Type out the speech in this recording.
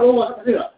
我我这个。